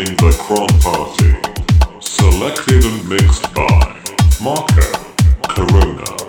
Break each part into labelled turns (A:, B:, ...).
A: listening the Kron Party. Selected and mixed by Marco Corona.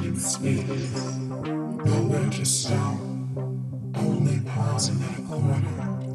B: new space, nowhere to
C: stop, only pausing at a corner.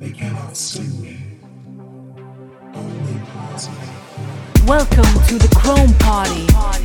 C: They cannot me. Party. Welcome to the Chrome Party.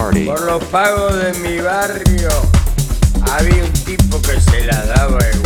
C: Por los pagos de mi barrio había un tipo que se la daba
D: igual.